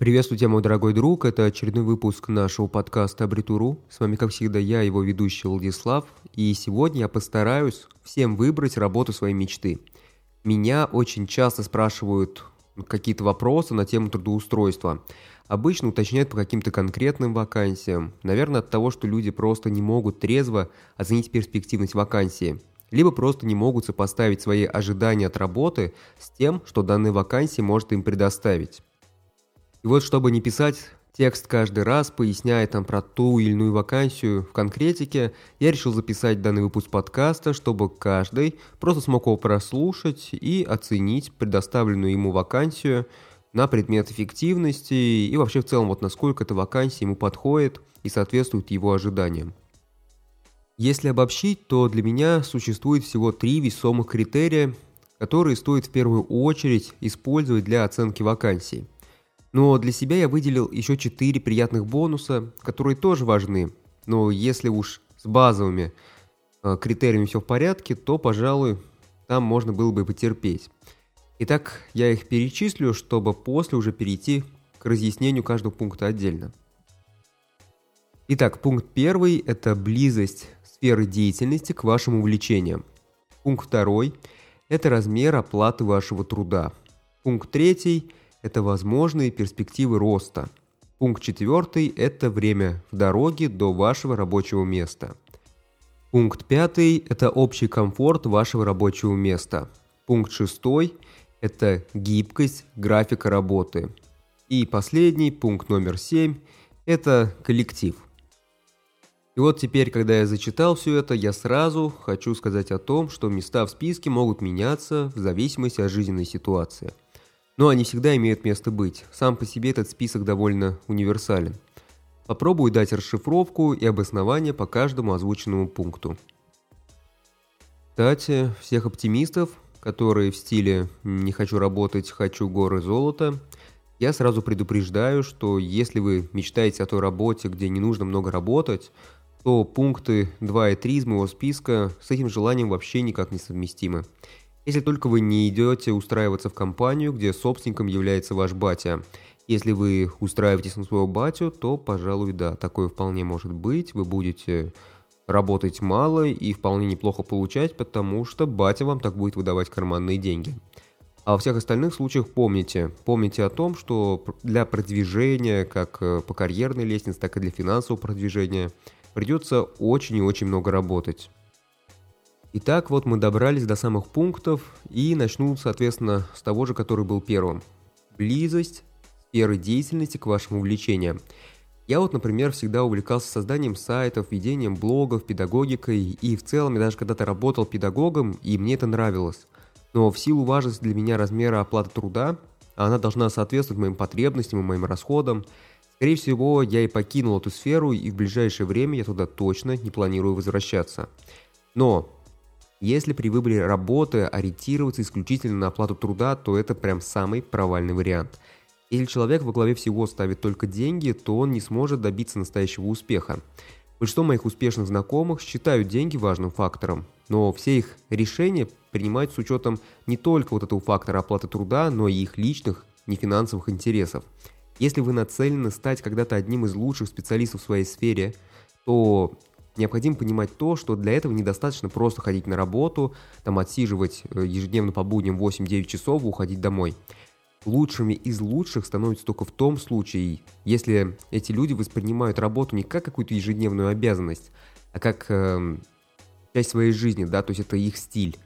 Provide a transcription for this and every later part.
Приветствую тебя, мой дорогой друг. Это очередной выпуск нашего подкаста «Абритуру». С вами, как всегда, я, его ведущий Владислав. И сегодня я постараюсь всем выбрать работу своей мечты. Меня очень часто спрашивают какие-то вопросы на тему трудоустройства. Обычно уточняют по каким-то конкретным вакансиям. Наверное, от того, что люди просто не могут трезво оценить перспективность вакансии. Либо просто не могут сопоставить свои ожидания от работы с тем, что данная вакансия может им предоставить. И вот чтобы не писать текст каждый раз, поясняя там про ту или иную вакансию в конкретике, я решил записать данный выпуск подкаста, чтобы каждый просто смог его прослушать и оценить предоставленную ему вакансию на предмет эффективности и вообще в целом вот насколько эта вакансия ему подходит и соответствует его ожиданиям. Если обобщить, то для меня существует всего три весомых критерия, которые стоит в первую очередь использовать для оценки вакансий – но для себя я выделил еще 4 приятных бонуса, которые тоже важны. Но если уж с базовыми э, критериями все в порядке, то, пожалуй, там можно было бы потерпеть. Итак, я их перечислю, чтобы после уже перейти к разъяснению каждого пункта отдельно. Итак, пункт первый – это близость сферы деятельности к вашим увлечениям. Пункт второй – это размер оплаты вашего труда. Пункт третий – это возможные перспективы роста. Пункт четвертый – это время в дороге до вашего рабочего места. Пункт пятый – это общий комфорт вашего рабочего места. Пункт шестой – это гибкость графика работы. И последний, пункт номер семь – это коллектив. И вот теперь, когда я зачитал все это, я сразу хочу сказать о том, что места в списке могут меняться в зависимости от жизненной ситуации – но они всегда имеют место быть. Сам по себе этот список довольно универсален. Попробую дать расшифровку и обоснование по каждому озвученному пункту. Кстати, всех оптимистов, которые в стиле «не хочу работать, хочу горы золота», я сразу предупреждаю, что если вы мечтаете о той работе, где не нужно много работать, то пункты 2 и 3 из моего списка с этим желанием вообще никак не совместимы. Если только вы не идете устраиваться в компанию, где собственником является ваш батя. Если вы устраиваетесь на своего батю, то, пожалуй, да, такое вполне может быть. Вы будете работать мало и вполне неплохо получать, потому что батя вам так будет выдавать карманные деньги. А во всех остальных случаях помните, помните о том, что для продвижения, как э, по карьерной лестнице, так и для финансового продвижения, придется очень и очень много работать. Итак, вот мы добрались до самых пунктов и начну, соответственно, с того же, который был первым. Близость сферы деятельности к вашим увлечениям. Я вот, например, всегда увлекался созданием сайтов, ведением блогов, педагогикой, и в целом я даже когда-то работал педагогом, и мне это нравилось. Но в силу важности для меня размера оплаты труда, она должна соответствовать моим потребностям и моим расходам, скорее всего, я и покинул эту сферу, и в ближайшее время я туда точно не планирую возвращаться. Но если при выборе работы ориентироваться исключительно на оплату труда, то это прям самый провальный вариант. Если человек во главе всего ставит только деньги, то он не сможет добиться настоящего успеха. Большинство моих успешных знакомых считают деньги важным фактором, но все их решения принимают с учетом не только вот этого фактора оплаты труда, но и их личных, нефинансовых интересов. Если вы нацелены стать когда-то одним из лучших специалистов в своей сфере, то необходимо понимать то, что для этого недостаточно просто ходить на работу, там отсиживать э, ежедневно по будням 8-9 часов и уходить домой. Лучшими из лучших становятся только в том случае, если эти люди воспринимают работу не как какую-то ежедневную обязанность, а как э, часть своей жизни, да, то есть это их стиль.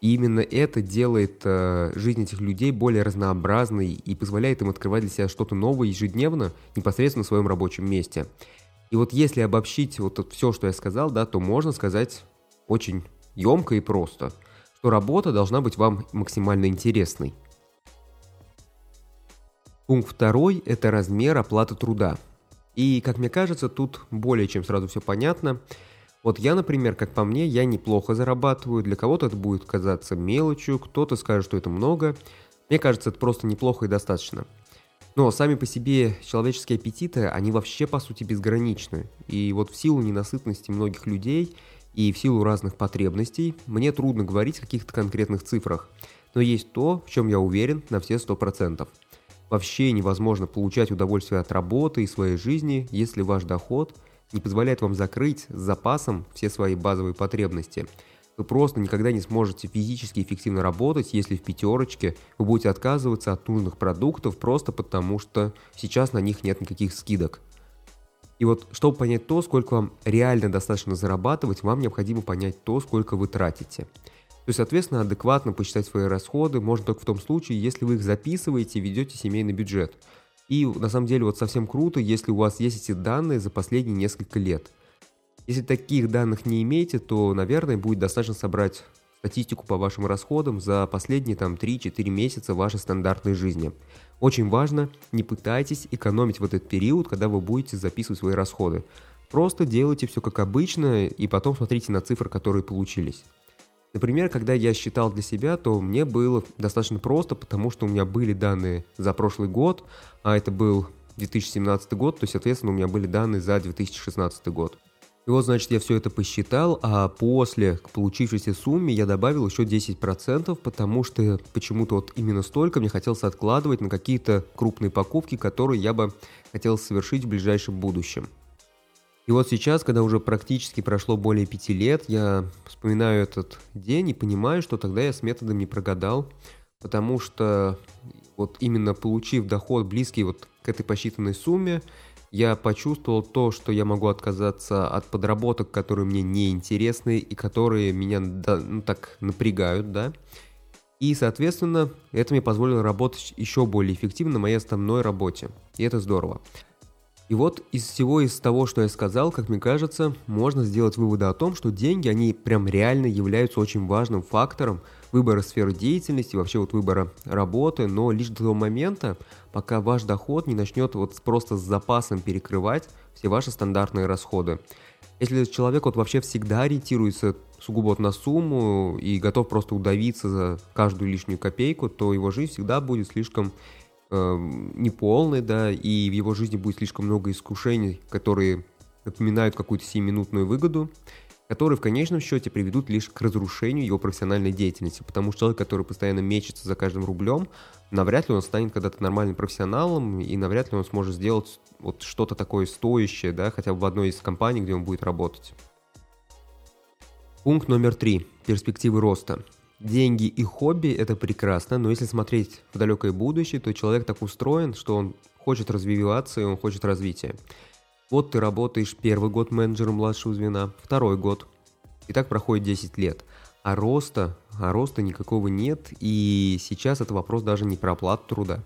И именно это делает э, жизнь этих людей более разнообразной и позволяет им открывать для себя что-то новое ежедневно, непосредственно в своем рабочем месте. И вот если обобщить вот все, что я сказал, да, то можно сказать очень емко и просто, что работа должна быть вам максимально интересной. Пункт второй – это размер оплаты труда. И, как мне кажется, тут более чем сразу все понятно. Вот я, например, как по мне, я неплохо зарабатываю. Для кого-то это будет казаться мелочью, кто-то скажет, что это много. Мне кажется, это просто неплохо и достаточно. Но сами по себе человеческие аппетиты, они вообще по сути безграничны. И вот в силу ненасытности многих людей и в силу разных потребностей, мне трудно говорить о каких-то конкретных цифрах. Но есть то, в чем я уверен на все 100%. Вообще невозможно получать удовольствие от работы и своей жизни, если ваш доход не позволяет вам закрыть с запасом все свои базовые потребности. Вы просто никогда не сможете физически эффективно работать, если в пятерочке вы будете отказываться от нужных продуктов просто потому, что сейчас на них нет никаких скидок. И вот, чтобы понять то, сколько вам реально достаточно зарабатывать, вам необходимо понять то, сколько вы тратите. То есть, соответственно, адекватно посчитать свои расходы можно только в том случае, если вы их записываете и ведете семейный бюджет. И на самом деле вот совсем круто, если у вас есть эти данные за последние несколько лет. Если таких данных не имеете, то, наверное, будет достаточно собрать статистику по вашим расходам за последние там 3-4 месяца вашей стандартной жизни. Очень важно, не пытайтесь экономить в этот период, когда вы будете записывать свои расходы. Просто делайте все как обычно и потом смотрите на цифры, которые получились. Например, когда я считал для себя, то мне было достаточно просто, потому что у меня были данные за прошлый год, а это был 2017 год, то, соответственно, у меня были данные за 2016 год. И вот, значит, я все это посчитал, а после к получившейся сумме я добавил еще 10%, потому что почему-то вот именно столько мне хотелось откладывать на какие-то крупные покупки, которые я бы хотел совершить в ближайшем будущем. И вот сейчас, когда уже практически прошло более пяти лет, я вспоминаю этот день и понимаю, что тогда я с методом не прогадал, потому что вот именно получив доход близкий вот к этой посчитанной сумме, я почувствовал то, что я могу отказаться от подработок, которые мне не интересны и которые меня ну, так напрягают, да. И, соответственно, это мне позволило работать еще более эффективно на моей основной работе. И это здорово. И вот из всего из того, что я сказал, как мне кажется, можно сделать выводы о том, что деньги, они прям реально являются очень важным фактором выбора сферы деятельности, вообще вот выбора работы, но лишь до того момента, пока ваш доход не начнет вот просто с запасом перекрывать все ваши стандартные расходы. Если человек вот вообще всегда ориентируется сугубо вот на сумму и готов просто удавиться за каждую лишнюю копейку, то его жизнь всегда будет слишком э, неполной, да, и в его жизни будет слишком много искушений, которые напоминают какую-то сиюминутную выгоду, которые в конечном счете приведут лишь к разрушению его профессиональной деятельности, потому что человек, который постоянно мечется за каждым рублем, навряд ли он станет когда-то нормальным профессионалом, и навряд ли он сможет сделать вот что-то такое стоящее, да, хотя бы в одной из компаний, где он будет работать. Пункт номер три. Перспективы роста. Деньги и хобби – это прекрасно, но если смотреть в далекое будущее, то человек так устроен, что он хочет развиваться и он хочет развития. Вот ты работаешь первый год менеджером младшего звена, второй год. И так проходит 10 лет. А роста, а роста никакого нет, и сейчас это вопрос даже не про оплату труда,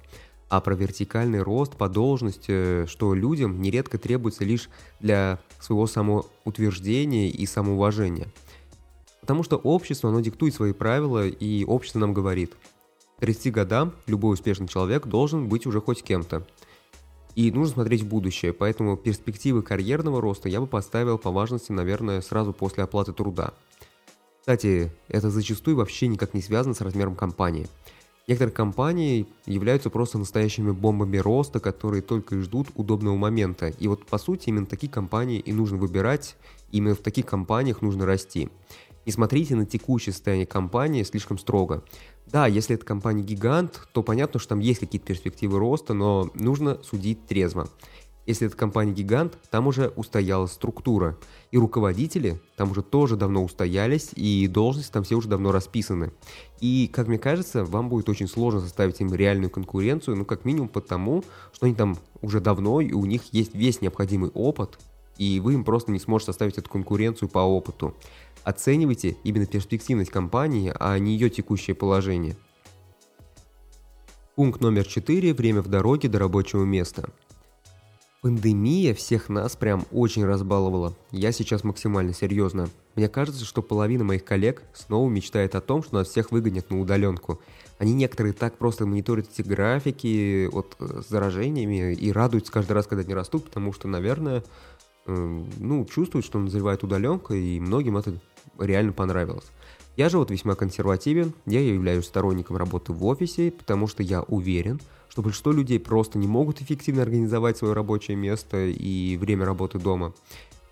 а про вертикальный рост по должности, что людям нередко требуется лишь для своего самоутверждения и самоуважения – Потому что общество, оно диктует свои правила, и общество нам говорит, к 30 годам любой успешный человек должен быть уже хоть кем-то. И нужно смотреть в будущее, поэтому перспективы карьерного роста я бы поставил по важности, наверное, сразу после оплаты труда. Кстати, это зачастую вообще никак не связано с размером компании. Некоторые компании являются просто настоящими бомбами роста, которые только и ждут удобного момента. И вот по сути именно такие компании и нужно выбирать, именно в таких компаниях нужно расти. Не смотрите на текущее состояние компании слишком строго. Да, если это компания-гигант, то понятно, что там есть какие-то перспективы роста, но нужно судить трезво. Если это компания-гигант, там уже устоялась структура. И руководители там уже тоже давно устоялись, и должности там все уже давно расписаны. И, как мне кажется, вам будет очень сложно составить им реальную конкуренцию, ну, как минимум потому, что они там уже давно, и у них есть весь необходимый опыт, и вы им просто не сможете составить эту конкуренцию по опыту. Оценивайте именно перспективность компании, а не ее текущее положение. Пункт номер 4. Время в дороге до рабочего места. Пандемия всех нас прям очень разбаловала. Я сейчас максимально серьезно. Мне кажется, что половина моих коллег снова мечтает о том, что нас всех выгонят на удаленку. Они некоторые так просто мониторят эти графики вот, э, с заражениями и радуются каждый раз, когда они растут, потому что, наверное, э, ну, чувствуют, что назревает удаленка, и многим это реально понравилось. Я же вот весьма консервативен, я являюсь сторонником работы в офисе, потому что я уверен, что большинство людей просто не могут эффективно организовать свое рабочее место и время работы дома.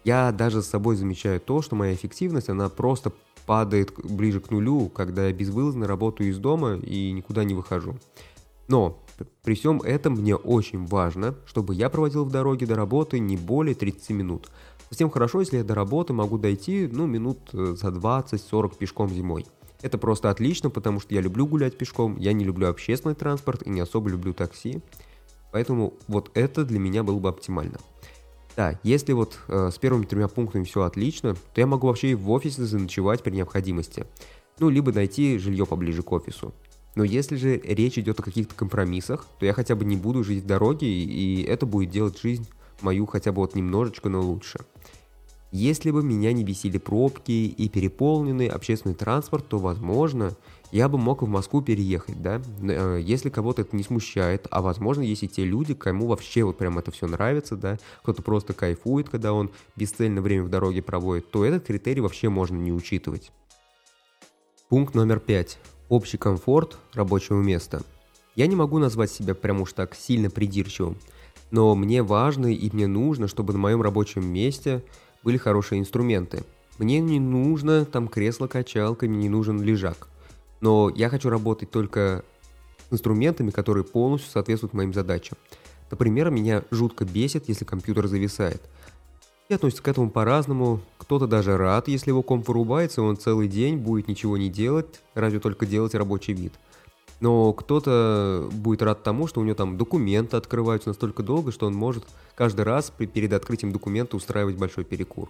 Я даже с собой замечаю то, что моя эффективность, она просто падает ближе к нулю, когда я безвылазно работаю из дома и никуда не выхожу. Но При всем этом мне очень важно, чтобы я проводил в дороге до работы не более 30 минут. Совсем хорошо, если я до работы могу дойти, ну, минут э, за 20-40 пешком зимой. Это просто отлично, потому что я люблю гулять пешком, я не люблю общественный транспорт и не особо люблю такси. Поэтому вот это для меня было бы оптимально. Да, если вот э, с первыми тремя пунктами все отлично, то я могу вообще и в офисе заночевать при необходимости. Ну, либо найти жилье поближе к офису. Но если же речь идет о каких-то компромиссах, то я хотя бы не буду жить в дороге, и это будет делать жизнь мою хотя бы вот немножечко, но лучше. Если бы меня не бесили пробки и переполненный общественный транспорт, то, возможно, я бы мог в Москву переехать, да, э, если кого-то это не смущает, а возможно, есть и те люди, кому вообще вот прям это все нравится, да, кто-то просто кайфует, когда он бесцельно время в дороге проводит, то этот критерий вообще можно не учитывать. Пункт номер пять. Общий комфорт рабочего места. Я не могу назвать себя прям уж так сильно придирчивым, но мне важно и мне нужно, чтобы на моем рабочем месте были хорошие инструменты. Мне не нужно там кресло-качалка, мне не нужен лежак. Но я хочу работать только с инструментами, которые полностью соответствуют моим задачам. Например, меня жутко бесит, если компьютер зависает. И относится к этому по-разному. Кто-то даже рад, если его комп вырубается, и он целый день будет ничего не делать, разве только делать рабочий вид. Но кто-то будет рад тому, что у него там документы открываются настолько долго, что он может каждый раз перед открытием документа устраивать большой перекур.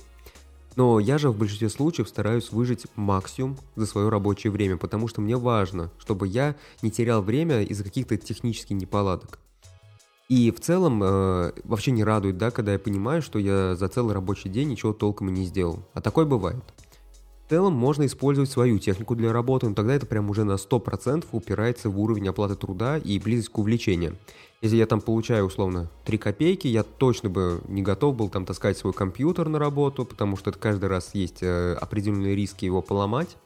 Но я же в большинстве случаев стараюсь выжить максимум за свое рабочее время, потому что мне важно, чтобы я не терял время из-за каких-то технических неполадок. И в целом э, вообще не радует, да, когда я понимаю, что я за целый рабочий день ничего толком и не сделал. А такое бывает. В целом можно использовать свою технику для работы, но тогда это прям уже на 100% упирается в уровень оплаты труда и близость к увлечению. Если я там получаю условно 3 копейки, я точно бы не готов был там таскать свой компьютер на работу, потому что это каждый раз есть э, определенные риски его поломать,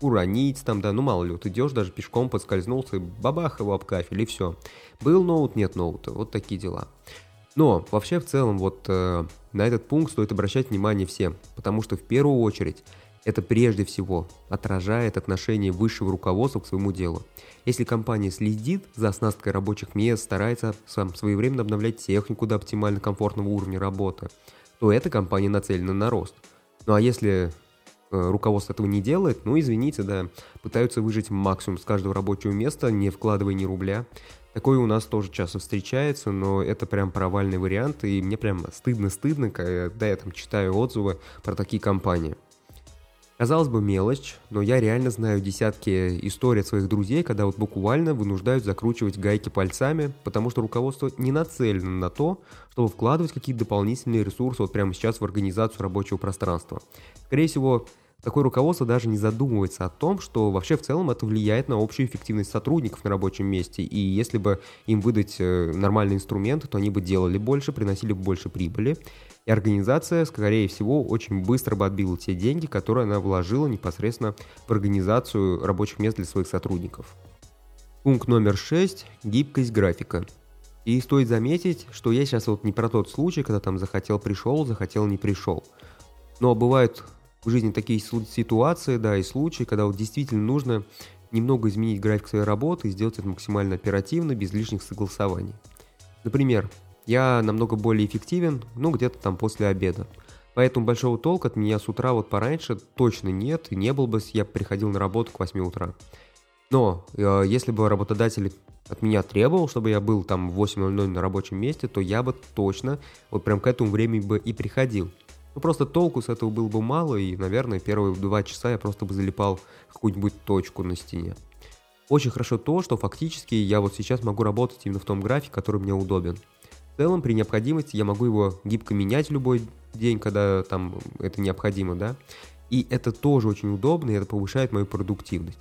уронить там, да, ну мало ли, вот идешь даже пешком, подскользнулся, бабах его об кафель и все. Был ноут, нет ноута, вот такие дела. Но вообще в целом вот э, на этот пункт стоит обращать внимание всем, потому что в первую очередь это прежде всего отражает отношение высшего руководства к своему делу. Если компания следит за оснасткой рабочих мест, старается сам своевременно обновлять технику до оптимально комфортного уровня работы, то эта компания нацелена на рост. Ну а если э, руководство этого не делает, ну извините, да, пытаются выжить максимум с каждого рабочего места, не вкладывая ни рубля. Такое у нас тоже часто встречается, но это прям провальный вариант, и мне прям стыдно-стыдно, когда я там читаю отзывы про такие компании. Казалось бы, мелочь, но я реально знаю десятки историй от своих друзей, когда вот буквально вынуждают закручивать гайки пальцами, потому что руководство не нацелено на то, чтобы вкладывать какие-то дополнительные ресурсы вот прямо сейчас в организацию рабочего пространства. Скорее всего, такое руководство даже не задумывается о том, что вообще в целом это влияет на общую эффективность сотрудников на рабочем месте, и если бы им выдать э, нормальные инструменты, то они бы делали больше, приносили бы больше прибыли, и организация, скорее всего, очень быстро бы отбила те деньги, которые она вложила непосредственно в организацию рабочих мест для своих сотрудников. Пункт номер 6 – гибкость графика. И стоит заметить, что я сейчас вот не про тот случай, когда там захотел пришел, захотел не пришел. Но бывают в жизни такие ситуации, да, и случаи, когда вот действительно нужно немного изменить график своей работы и сделать это максимально оперативно, без лишних согласований. Например, я намного более эффективен, ну, где-то там после обеда. Поэтому большого толка от меня с утра вот пораньше точно нет, и не был бы, я приходил на работу к 8 утра. Но э, если бы работодатель от меня требовал, чтобы я был там в 8.00 на рабочем месте, то я бы точно вот прям к этому времени бы и приходил. Ну просто толку с этого было бы мало, и, наверное, первые два часа я просто бы залипал какую-нибудь точку на стене. Очень хорошо то, что фактически я вот сейчас могу работать именно в том графике, который мне удобен. В целом, при необходимости я могу его гибко менять любой день, когда там это необходимо, да. И это тоже очень удобно, и это повышает мою продуктивность.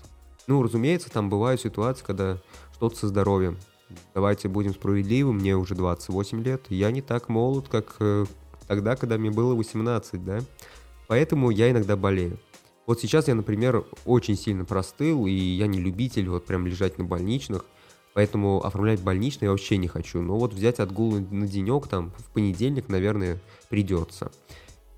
Ну, разумеется, там бывают ситуации, когда что-то со здоровьем. Давайте будем справедливы, мне уже 28 лет, я не так молод, как э, тогда, когда мне было 18, да. Поэтому я иногда болею. Вот сейчас я, например, очень сильно простыл, и я не любитель вот прям лежать на больничных. Поэтому оформлять больничный я вообще не хочу. Но вот взять отгул на денек там в понедельник, наверное, придется.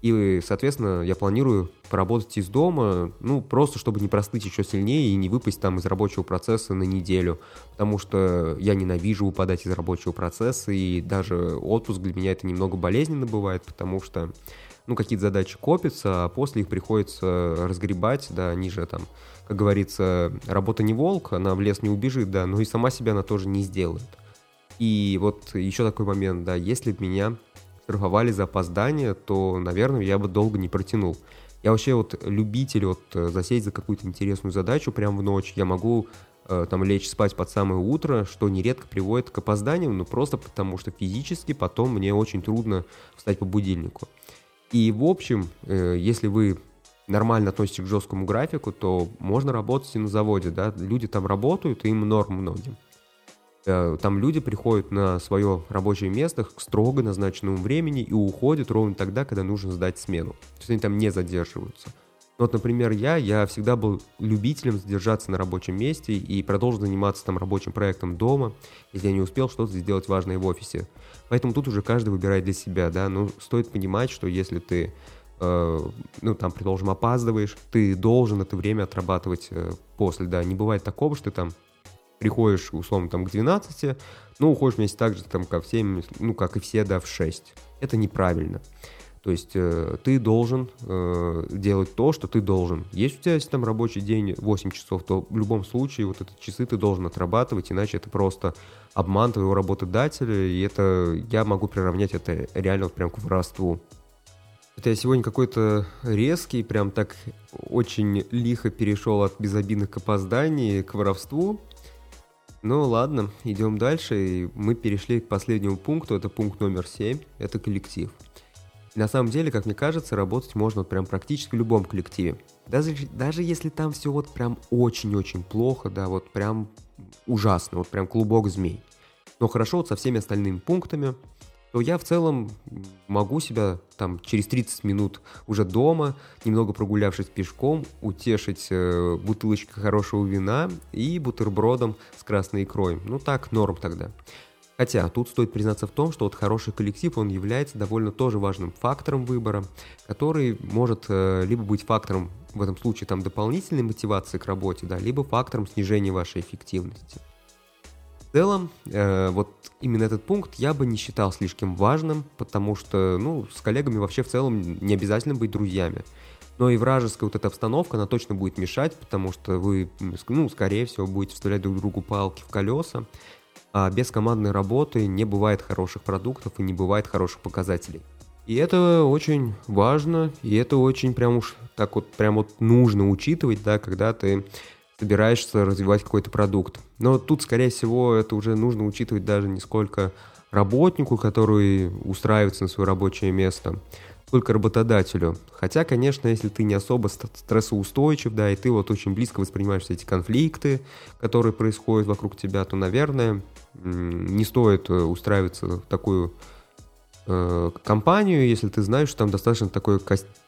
И, соответственно, я планирую поработать из дома, ну, просто чтобы не простыть еще сильнее и не выпасть там из рабочего процесса на неделю. Потому что я ненавижу упадать из рабочего процесса, и даже отпуск для меня это немного болезненно бывает, потому что, ну, какие-то задачи копятся, а после их приходится разгребать, да, они же там, как говорится, работа не волк, она в лес не убежит, да, но и сама себя она тоже не сделает. И вот еще такой момент, да, если меня штрафовали за опоздание, то, наверное, я бы долго не протянул. Я вообще вот любитель вот э, засесть за какую-то интересную задачу прямо в ночь. Я могу э, там лечь спать под самое утро, что нередко приводит к опозданиям, но просто потому что физически потом мне очень трудно встать по будильнику. И в общем, э, если вы нормально относитесь к жесткому графику, то можно работать и на заводе, да, люди там работают, им норм многим. Э, там люди приходят на свое рабочее место к строго назначенному времени и уходят ровно тогда, когда нужно сдать смену. То есть они там не задерживаются. Вот, например, я, я всегда был любителем задержаться на рабочем месте и продолжить заниматься там рабочим проектом дома, если я не успел что-то сделать важное в офисе. Поэтому тут уже каждый выбирает для себя, да, но стоит понимать, что если ты, э, ну, там, предположим, опаздываешь, ты должен это время отрабатывать э, после, да, не бывает такого, что ты там приходишь, условно, там, к 12, но уходишь вместе так же, там, как в 7, ну, как и все, да, в 6. Это неправильно. То есть э, ты должен э, делать то, что ты должен. Если у тебя есть там рабочий день 8 часов, то в любом случае вот эти часы ты должен отрабатывать, иначе это просто обман твоего работодателя, и это я могу приравнять это реально вот прям к воровству. Это я сегодня какой-то резкий, прям так очень лихо перешел от безобидных опозданий к воровству. Ну ладно, идем дальше. И мы перешли к последнему пункту. Это пункт номер 7. Это коллектив. на самом деле, как мне кажется, работать можно вот прям практически в любом коллективе. Даже, даже если там все вот прям очень-очень плохо, да, вот прям ужасно, вот прям клубок змей. Но хорошо вот со всеми остальными пунктами – то я в целом могу себя там через 30 минут уже дома, немного прогулявшись пешком, утешить э, бутылочкой хорошего вина и бутербродом с красной икрой. Ну так, норм тогда. Хотя тут стоит признаться в том, что вот хороший коллектив, он является довольно тоже важным фактором выбора, который может э, либо быть фактором в этом случае там дополнительной мотивации к работе, да, либо фактором снижения вашей эффективности целом, э, вот именно этот пункт я бы не считал слишком важным, потому что, ну, с коллегами вообще в целом не обязательно быть друзьями. Но и вражеская вот эта обстановка, она точно будет мешать, потому что вы, ну, скорее всего, будете вставлять друг другу палки в колеса. А без командной работы не бывает хороших продуктов и не бывает хороших показателей. И это очень важно, и это очень прям уж так вот прям вот нужно учитывать, да, когда ты собираешься развивать какой-то продукт. Но тут, скорее всего, это уже нужно учитывать даже не сколько работнику, который устраивается на свое рабочее место, сколько работодателю. Хотя, конечно, если ты не особо стрессоустойчив, да, и ты вот очень близко воспринимаешь все эти конфликты, которые происходят вокруг тебя, то, наверное, не стоит э, устраиваться в такую э, компанию, если ты знаешь, что там достаточно такой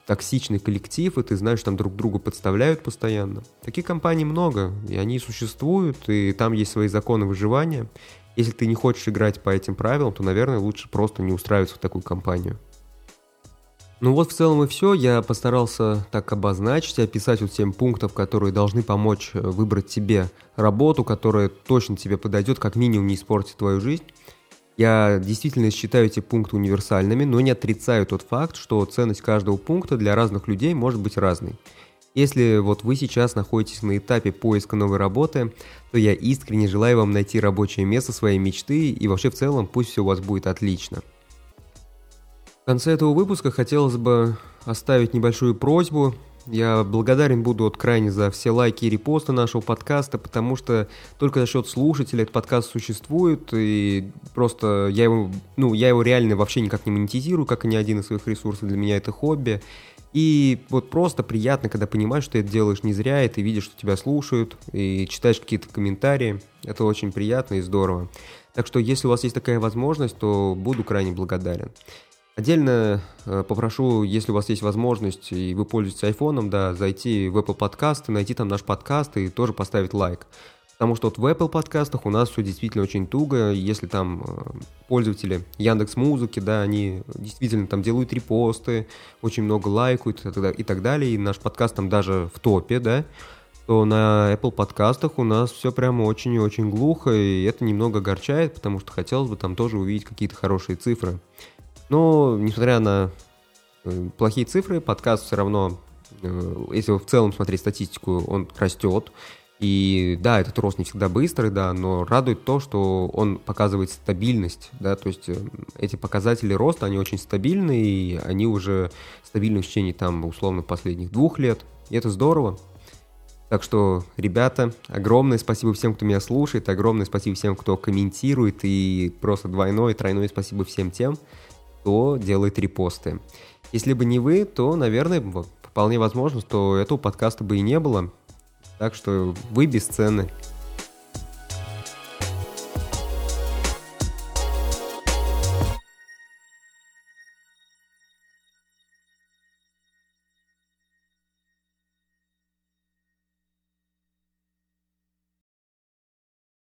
токсичный коллектив, и ты знаешь, там друг другу подставляют постоянно. Таких компаний много, и они существуют, и там есть свои законы выживания. Если ты не хочешь играть по этим правилам, то, наверное, лучше просто не устраиваться в такую компанию. Ну вот в целом и все. Я постарался так обозначить, описать вот 7 пунктов, которые должны помочь э, выбрать тебе работу, которая точно тебе подойдет, как минимум не испортит твою жизнь. Я действительно считаю эти пункты универсальными, но не отрицаю тот факт, что ценность каждого пункта для разных людей может быть разной. Если вот вы сейчас находитесь на этапе поиска новой работы, то я искренне желаю вам найти рабочее место своей мечты и вообще в целом пусть все у вас будет отлично. В конце этого выпуска хотелось бы оставить небольшую просьбу я благодарен буду вот крайне за все лайки и репосты нашего подкаста, потому что только за счет слушателей этот подкаст существует, и просто я его, ну, я его реально вообще никак не монетизирую, как и ни один из своих ресурсов, для меня это хобби. И вот просто приятно, когда понимаешь, что ты это делаешь не зря, и ты видишь, что тебя слушают, и читаешь какие-то комментарии. Это очень приятно и здорово. Так что, если у вас есть такая возможность, то буду крайне благодарен. Отдельно э, попрошу, если у вас есть возможность и вы пользуетесь айфоном, да, зайти в Apple подкасты, найти там наш подкаст и тоже поставить лайк. Потому что вот в Apple подкастах у нас все действительно очень туго. Если там э, пользователи Яндекс Музыки, да, они действительно там делают репосты, очень много лайкают и так далее, и наш подкаст там даже в топе, да, то на Apple подкастах у нас все прямо очень и очень глухо, и это немного огорчает, потому что хотелось бы там тоже увидеть какие-то хорошие цифры. Но, несмотря на э, плохие цифры, подкаст все равно, э, если в целом смотреть статистику, он растет. И да, этот рост не всегда быстрый, да, но радует то, что он показывает стабильность, да, то есть э, эти показатели роста, они очень стабильны, и они уже стабильны в течение там условно последних двух лет, и это здорово. Так что, ребята, огромное спасибо всем, кто меня слушает, огромное спасибо всем, кто комментирует, и просто двойное, тройное спасибо всем тем, кто делает репосты. Если бы не вы, то, наверное, вполне возможно, что этого подкаста бы и не было, так что вы бесценны.